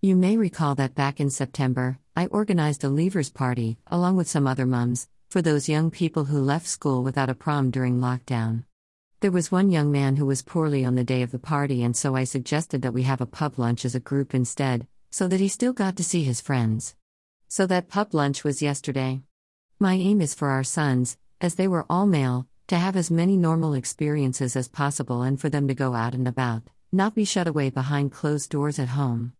You may recall that back in September, I organized a leavers party, along with some other mums, for those young people who left school without a prom during lockdown. There was one young man who was poorly on the day of the party, and so I suggested that we have a pub lunch as a group instead, so that he still got to see his friends. So that pub lunch was yesterday. My aim is for our sons, as they were all male, to have as many normal experiences as possible and for them to go out and about, not be shut away behind closed doors at home.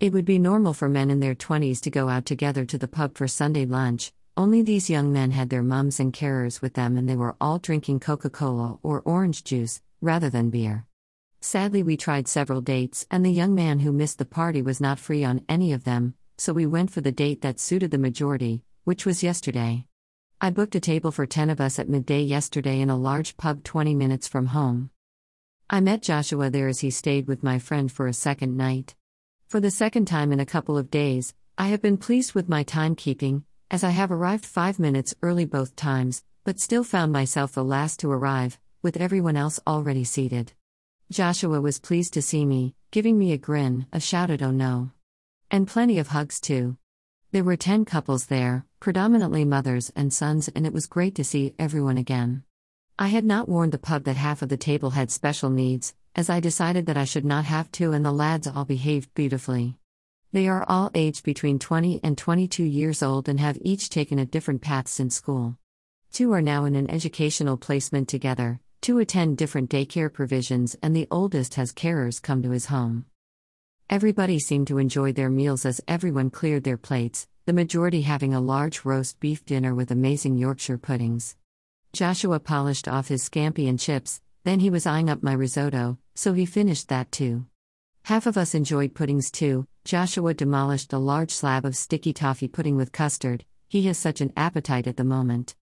It would be normal for men in their 20s to go out together to the pub for Sunday lunch, only these young men had their mums and carers with them and they were all drinking Coca Cola or orange juice, rather than beer. Sadly, we tried several dates, and the young man who missed the party was not free on any of them, so we went for the date that suited the majority, which was yesterday. I booked a table for 10 of us at midday yesterday in a large pub 20 minutes from home. I met Joshua there as he stayed with my friend for a second night. For the second time in a couple of days, I have been pleased with my timekeeping, as I have arrived five minutes early both times, but still found myself the last to arrive, with everyone else already seated. Joshua was pleased to see me, giving me a grin, a shouted oh no. And plenty of hugs too. There were 10 couples there, predominantly mothers and sons, and it was great to see everyone again. I had not warned the pub that half of the table had special needs, as I decided that I should not have to, and the lads all behaved beautifully. They are all aged between 20 and 22 years old and have each taken a different paths in school. Two are now in an educational placement together, two attend different daycare provisions, and the oldest has carers come to his home. Everybody seemed to enjoy their meals as everyone cleared their plates, the majority having a large roast beef dinner with amazing Yorkshire puddings. Joshua polished off his scampi and chips, then he was eyeing up my risotto, so he finished that too. Half of us enjoyed puddings too. Joshua demolished a large slab of sticky toffee pudding with custard, he has such an appetite at the moment.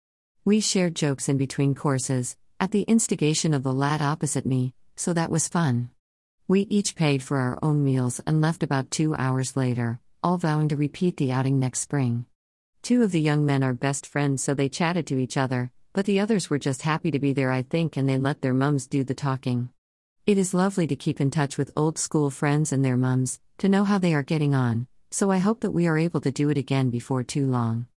We shared jokes in between courses, at the instigation of the lad opposite me, so that was fun. We each paid for our own meals and left about two hours later, all vowing to repeat the outing next spring. Two of the young men are best friends, so they chatted to each other, but the others were just happy to be there, I think, and they let their mums do the talking. It is lovely to keep in touch with old school friends and their mums, to know how they are getting on, so I hope that we are able to do it again before too long.